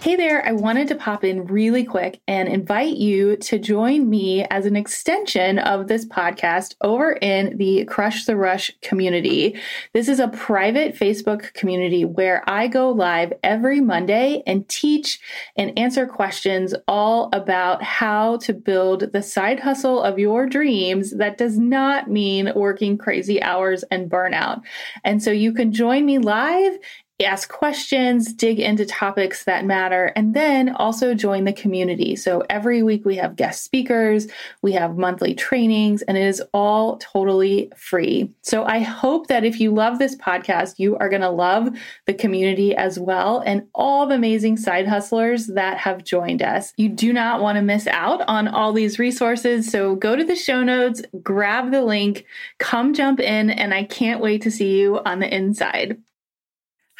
Hey there, I wanted to pop in really quick and invite you to join me as an extension of this podcast over in the Crush the Rush community. This is a private Facebook community where I go live every Monday and teach and answer questions all about how to build the side hustle of your dreams that does not mean working crazy hours and burnout. And so you can join me live ask questions, dig into topics that matter, and then also join the community. So every week we have guest speakers, we have monthly trainings, and it is all totally free. So I hope that if you love this podcast, you are going to love the community as well and all the amazing side hustlers that have joined us. You do not want to miss out on all these resources. So go to the show notes, grab the link, come jump in, and I can't wait to see you on the inside.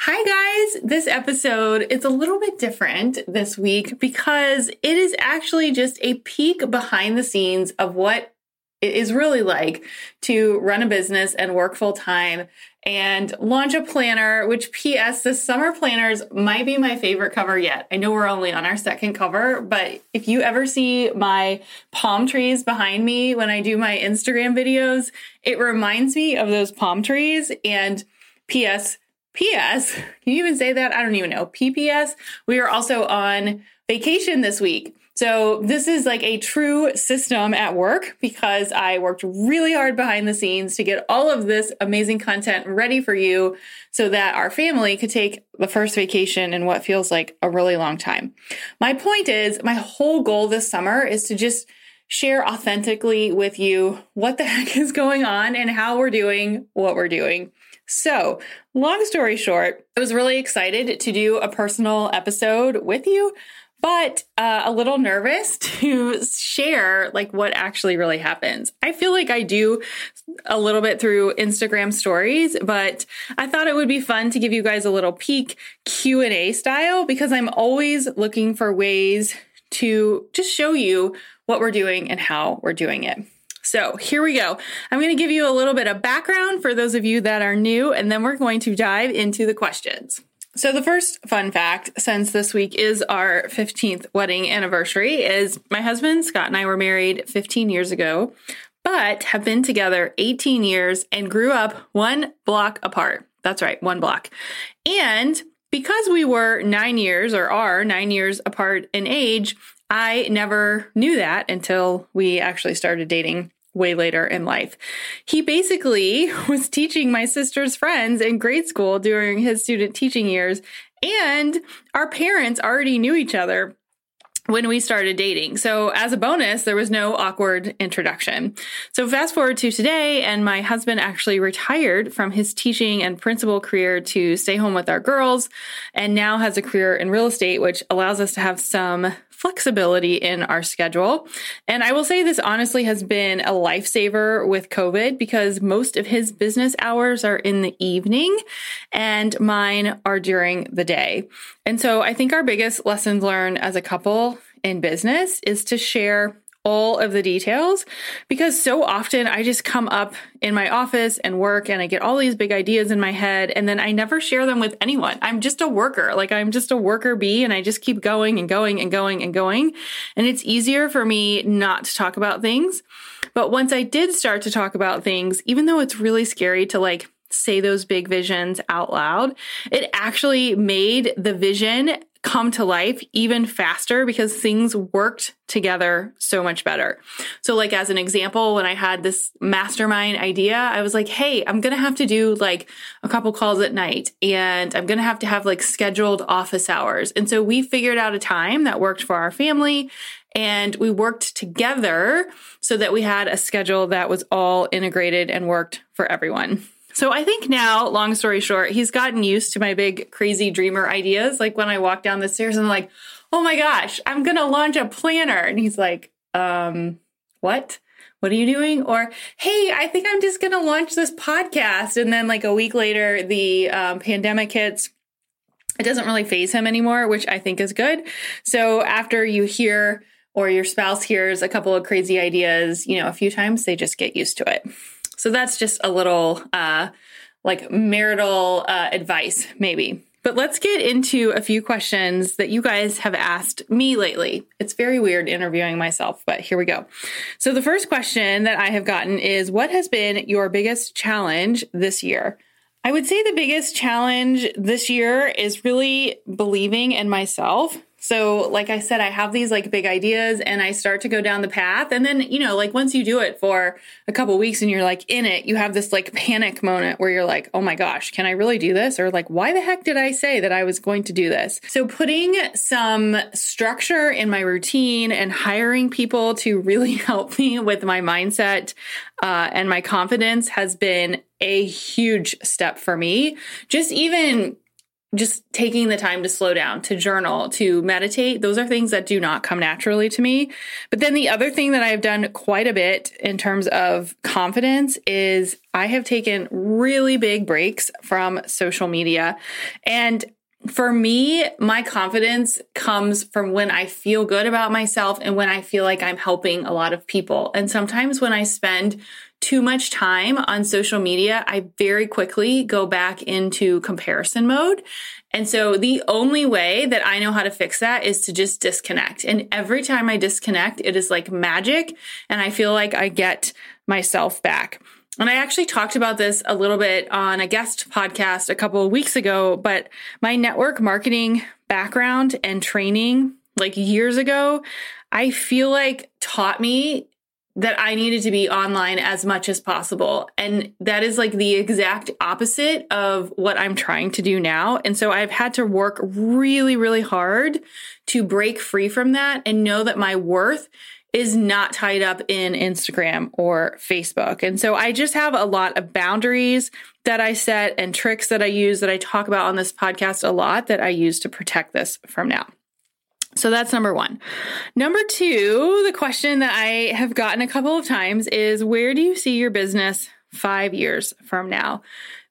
Hi guys, this episode is a little bit different this week because it is actually just a peek behind the scenes of what it is really like to run a business and work full time and launch a planner, which PS, the summer planners might be my favorite cover yet. I know we're only on our second cover, but if you ever see my palm trees behind me when I do my Instagram videos, it reminds me of those palm trees and PS, P.S. Can you even say that? I don't even know. P.P.S. We are also on vacation this week. So this is like a true system at work because I worked really hard behind the scenes to get all of this amazing content ready for you so that our family could take the first vacation in what feels like a really long time. My point is my whole goal this summer is to just share authentically with you what the heck is going on and how we're doing what we're doing. So, long story short, I was really excited to do a personal episode with you, but uh, a little nervous to share like what actually really happens. I feel like I do a little bit through Instagram stories, but I thought it would be fun to give you guys a little peek Q&A style because I'm always looking for ways to just show you what we're doing and how we're doing it. So here we go. I'm going to give you a little bit of background for those of you that are new, and then we're going to dive into the questions. So the first fun fact since this week is our 15th wedding anniversary is my husband Scott and I were married 15 years ago, but have been together 18 years and grew up one block apart. That's right, one block. And because we were 9 years or are 9 years apart in age, I never knew that until we actually started dating way later in life. He basically was teaching my sister's friends in grade school during his student teaching years, and our parents already knew each other when we started dating. So, as a bonus, there was no awkward introduction. So, fast forward to today, and my husband actually retired from his teaching and principal career to stay home with our girls, and now has a career in real estate, which allows us to have some flexibility in our schedule. And I will say this honestly has been a lifesaver with COVID because most of his business hours are in the evening and mine are during the day. And so I think our biggest lessons learned as a couple in business is to share all of the details because so often I just come up in my office and work and I get all these big ideas in my head and then I never share them with anyone. I'm just a worker. Like I'm just a worker bee and I just keep going and going and going and going. And it's easier for me not to talk about things. But once I did start to talk about things, even though it's really scary to like say those big visions out loud, it actually made the vision come to life even faster because things worked together so much better. So like as an example, when I had this mastermind idea, I was like, "Hey, I'm going to have to do like a couple calls at night and I'm going to have to have like scheduled office hours." And so we figured out a time that worked for our family and we worked together so that we had a schedule that was all integrated and worked for everyone. So I think now, long story short, he's gotten used to my big crazy dreamer ideas. Like when I walk down the stairs, and I'm like, oh my gosh, I'm going to launch a planner. And he's like, um, what? What are you doing? Or, hey, I think I'm just going to launch this podcast. And then, like, a week later, the um, pandemic hits. It doesn't really faze him anymore, which I think is good. So, after you hear or your spouse hears a couple of crazy ideas, you know, a few times, they just get used to it. So that's just a little uh, like marital uh, advice, maybe. But let's get into a few questions that you guys have asked me lately. It's very weird interviewing myself, but here we go. So, the first question that I have gotten is What has been your biggest challenge this year? I would say the biggest challenge this year is really believing in myself. So, like I said, I have these like big ideas and I start to go down the path. And then, you know, like once you do it for a couple weeks and you're like in it, you have this like panic moment where you're like, oh my gosh, can I really do this? Or like, why the heck did I say that I was going to do this? So, putting some structure in my routine and hiring people to really help me with my mindset uh, and my confidence has been a huge step for me. Just even just taking the time to slow down, to journal, to meditate, those are things that do not come naturally to me. But then the other thing that I've done quite a bit in terms of confidence is I have taken really big breaks from social media. And for me, my confidence comes from when I feel good about myself and when I feel like I'm helping a lot of people. And sometimes when I spend too much time on social media, I very quickly go back into comparison mode. And so the only way that I know how to fix that is to just disconnect. And every time I disconnect, it is like magic. And I feel like I get myself back. And I actually talked about this a little bit on a guest podcast a couple of weeks ago, but my network marketing background and training like years ago, I feel like taught me that I needed to be online as much as possible. And that is like the exact opposite of what I'm trying to do now. And so I've had to work really, really hard to break free from that and know that my worth is not tied up in Instagram or Facebook. And so I just have a lot of boundaries that I set and tricks that I use that I talk about on this podcast a lot that I use to protect this from now. So that's number one. Number two, the question that I have gotten a couple of times is where do you see your business five years from now?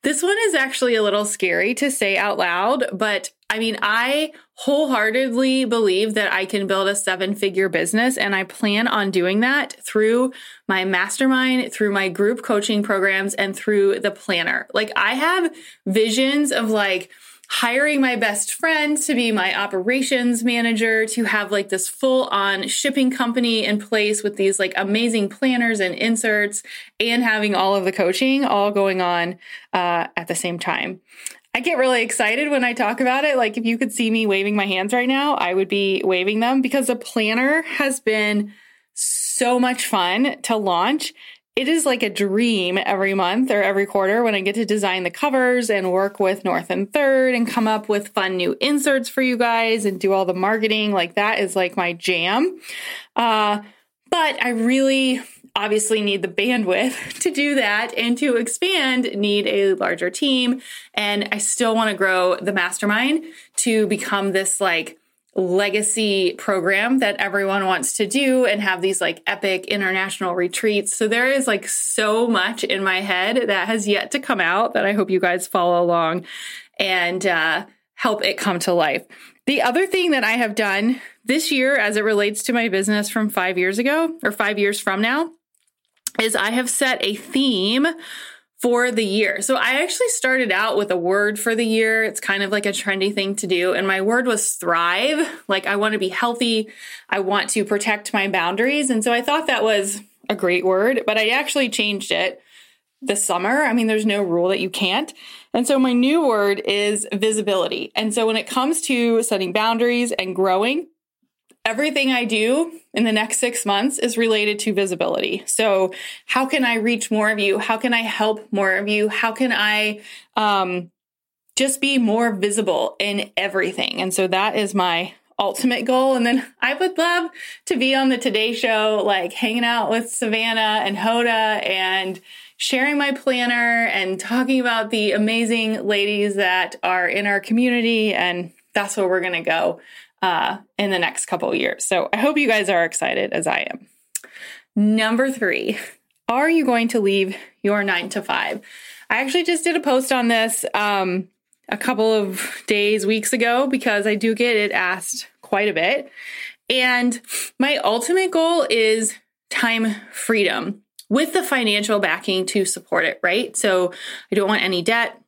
This one is actually a little scary to say out loud, but I mean, I wholeheartedly believe that I can build a seven figure business, and I plan on doing that through my mastermind, through my group coaching programs, and through the planner. Like, I have visions of like, hiring my best friend to be my operations manager to have like this full on shipping company in place with these like amazing planners and inserts and having all of the coaching all going on uh, at the same time. I get really excited when I talk about it. Like, if you could see me waving my hands right now, I would be waving them because the planner has been so much fun to launch it is like a dream every month or every quarter when I get to design the covers and work with North and Third and come up with fun new inserts for you guys and do all the marketing. Like that is like my jam. Uh, but I really obviously need the bandwidth to do that and to expand need a larger team. And I still want to grow the mastermind to become this like legacy program that everyone wants to do and have these like epic international retreats. So there is like so much in my head that has yet to come out that I hope you guys follow along and uh, help it come to life. The other thing that I have done this year as it relates to my business from five years ago or five years from now is I have set a theme for the year. So I actually started out with a word for the year. It's kind of like a trendy thing to do. And my word was thrive. Like I want to be healthy. I want to protect my boundaries. And so I thought that was a great word, but I actually changed it this summer. I mean, there's no rule that you can't. And so my new word is visibility. And so when it comes to setting boundaries and growing, everything I do in the next six months is related to visibility. So, how can I reach more of you? How can I help more of you? How can I um, just be more visible in everything? And so, that is my ultimate goal. And then I would love to be on the Today Show, like hanging out with Savannah and Hoda and sharing my planner and talking about the amazing ladies that are in our community. And that's where we're going to go uh, in the next couple years. So I hope you guys are excited as I am. Number three, are you going to leave your nine to five? I actually just did a post on this um, a couple of days, weeks ago, because I do get it asked quite a bit. And my ultimate goal is time freedom with the financial backing to support it, right? So I don't want any debt.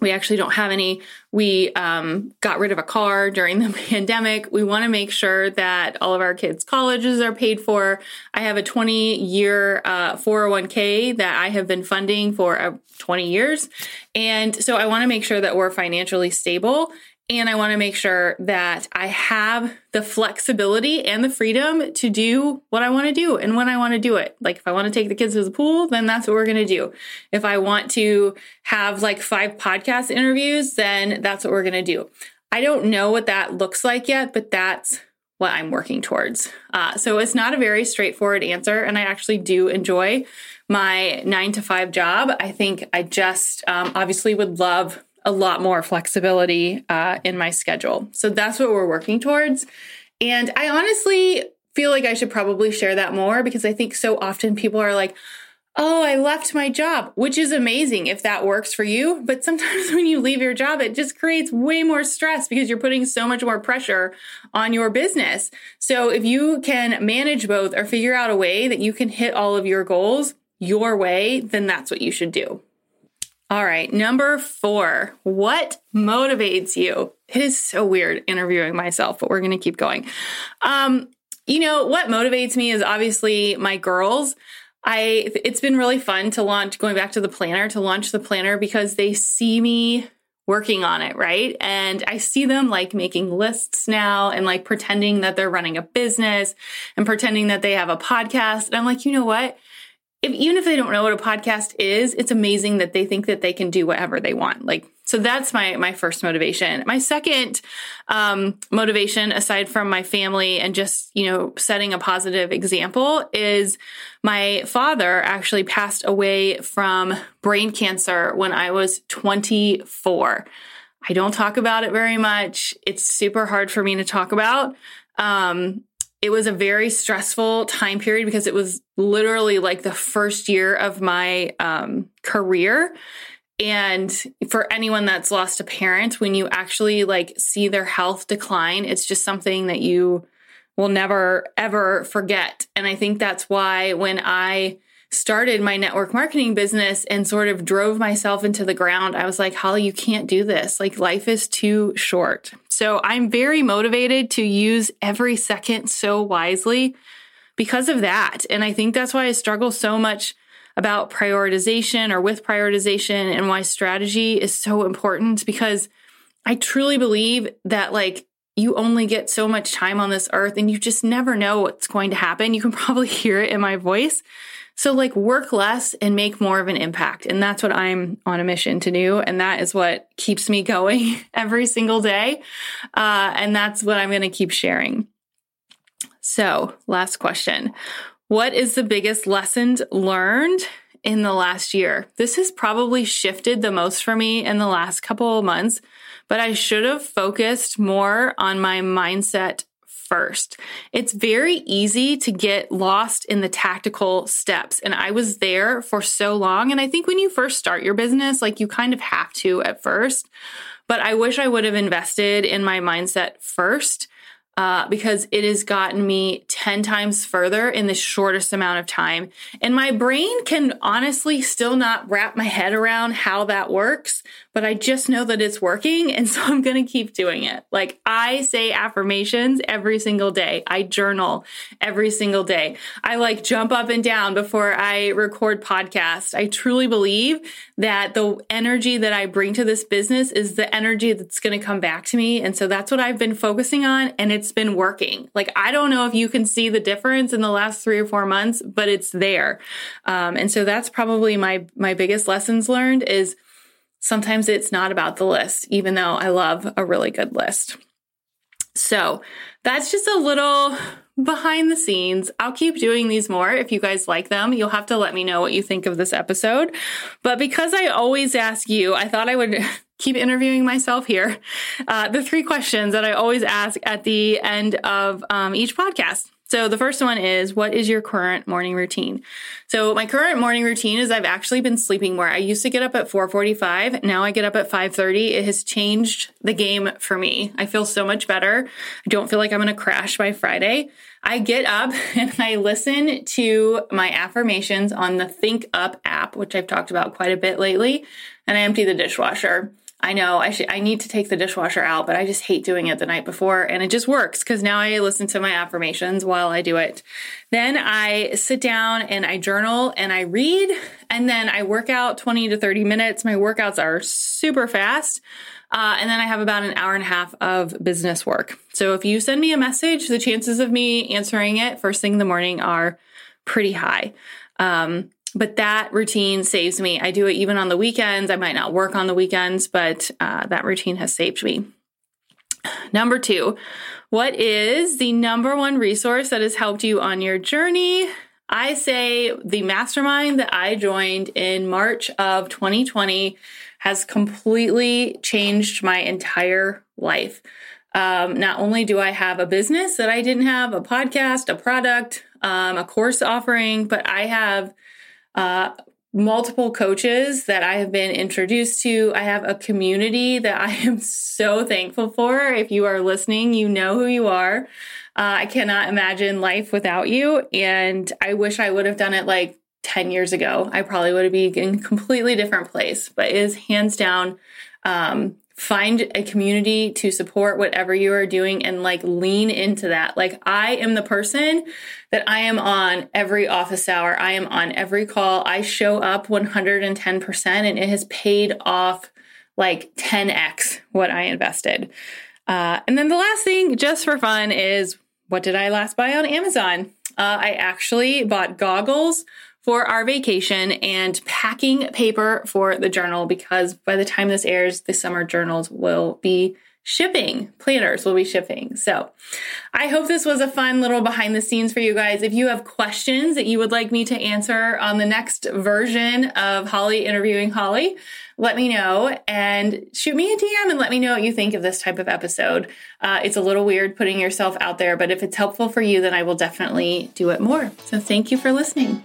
We actually don't have any. We um, got rid of a car during the pandemic. We want to make sure that all of our kids' colleges are paid for. I have a 20 year uh, 401k that I have been funding for uh, 20 years. And so I want to make sure that we're financially stable and I want to make sure that I have the flexibility and the freedom to do what I want to do and when I want to do it. Like if I want to take the kids to the pool, then that's what we're going to do. If I want to have like five podcast interviews, then that's what we're going to do. I don't know what that looks like yet, but that's what I'm working towards. Uh, so it's not a very straightforward answer. And I actually do enjoy my nine to five job. I think I just um, obviously would love a lot more flexibility uh, in my schedule. So that's what we're working towards. And I honestly feel like I should probably share that more because I think so often people are like, oh, I left my job, which is amazing if that works for you. But sometimes when you leave your job, it just creates way more stress because you're putting so much more pressure on your business. So if you can manage both or figure out a way that you can hit all of your goals your way, then that's what you should do. All right, number four, what motivates you? It is so weird interviewing myself, but we're going to keep going. Um, you know, what motivates me is obviously my girls. I it's been really fun to launch going back to the planner to launch the planner because they see me working on it, right? And I see them like making lists now and like pretending that they're running a business and pretending that they have a podcast. And I'm like, you know what? If, even if they don't know what a podcast is, it's amazing that they think that they can do whatever they want. Like, so that's my my first motivation. My second um, motivation, aside from my family and just you know setting a positive example, is my father actually passed away from brain cancer when I was 24. I don't talk about it very much. It's super hard for me to talk about. Um, it was a very stressful time period because it was literally like the first year of my um, career. And for anyone that's lost a parent, when you actually like see their health decline, it's just something that you will never ever forget. And I think that's why when I started my network marketing business and sort of drove myself into the ground, I was like, Holly, you can't do this. Like, life is too short. So I'm very motivated to use every second so wisely because of that. And I think that's why I struggle so much about prioritization or with prioritization and why strategy is so important because I truly believe that, like, you only get so much time on this earth and you just never know what's going to happen. You can probably hear it in my voice. So, like, work less and make more of an impact. And that's what I'm on a mission to do. And that is what keeps me going every single day. Uh, and that's what I'm going to keep sharing. So, last question What is the biggest lesson learned in the last year? This has probably shifted the most for me in the last couple of months, but I should have focused more on my mindset first. It's very easy to get lost in the tactical steps. And I was there for so long. And I think when you first start your business, like you kind of have to at first. But I wish I would have invested in my mindset first. Uh, because it has gotten me 10 times further in the shortest amount of time. And my brain can honestly still not wrap my head around how that works, but I just know that it's working. And so I'm going to keep doing it. Like I say affirmations every single day. I journal every single day. I like jump up and down before I record podcasts. I truly believe that the energy that I bring to this business is the energy that's going to come back to me. And so that's what I've been focusing on. And it's been working. Like, I don't know if you can see the difference in the last three or four months, but it's there. Um, and so that's probably my, my biggest lessons learned is sometimes it's not about the list, even though I love a really good list. So that's just a little behind the scenes. I'll keep doing these more. If you guys like them, you'll have to let me know what you think of this episode. But because I always ask you, I thought I would keep interviewing myself here. Uh, the three questions that I always ask at the end of um, each podcast. So the first one is what is your current morning routine? So my current morning routine is I've actually been sleeping more. I used to get up at 4:45, now I get up at 5:30. It has changed the game for me. I feel so much better. I don't feel like I'm going to crash by Friday. I get up and I listen to my affirmations on the ThinkUp app, which I've talked about quite a bit lately, and I empty the dishwasher. I know I should I need to take the dishwasher out, but I just hate doing it the night before and it just works cuz now I listen to my affirmations while I do it. Then I sit down and I journal and I read and then I work out 20 to 30 minutes. My workouts are super fast. Uh, and then I have about an hour and a half of business work. So if you send me a message, the chances of me answering it first thing in the morning are pretty high. Um, but that routine saves me. I do it even on the weekends. I might not work on the weekends, but uh, that routine has saved me. Number two, what is the number one resource that has helped you on your journey? I say the mastermind that I joined in March of 2020 has completely changed my entire life. Um, not only do I have a business that I didn't have, a podcast, a product, um, a course offering, but I have uh, multiple coaches that I have been introduced to. I have a community that I am so thankful for. If you are listening, you know who you are. Uh, I cannot imagine life without you. And I wish I would have done it like 10 years ago. I probably would have been in a completely different place, but it is hands down um, find a community to support whatever you are doing and like lean into that. Like I am the person that I am on every office hour. I am on every call. I show up 110% and it has paid off like 10x what I invested. Uh, and then the last thing, just for fun, is what did I last buy on Amazon? Uh, I actually bought goggles for our vacation and packing paper for the journal because by the time this airs, the summer journals will be shipping. Planners will be shipping. So I hope this was a fun little behind the scenes for you guys. If you have questions that you would like me to answer on the next version of Holly interviewing Holly, let me know and shoot me a DM and let me know what you think of this type of episode. Uh, it's a little weird putting yourself out there, but if it's helpful for you, then I will definitely do it more. So thank you for listening.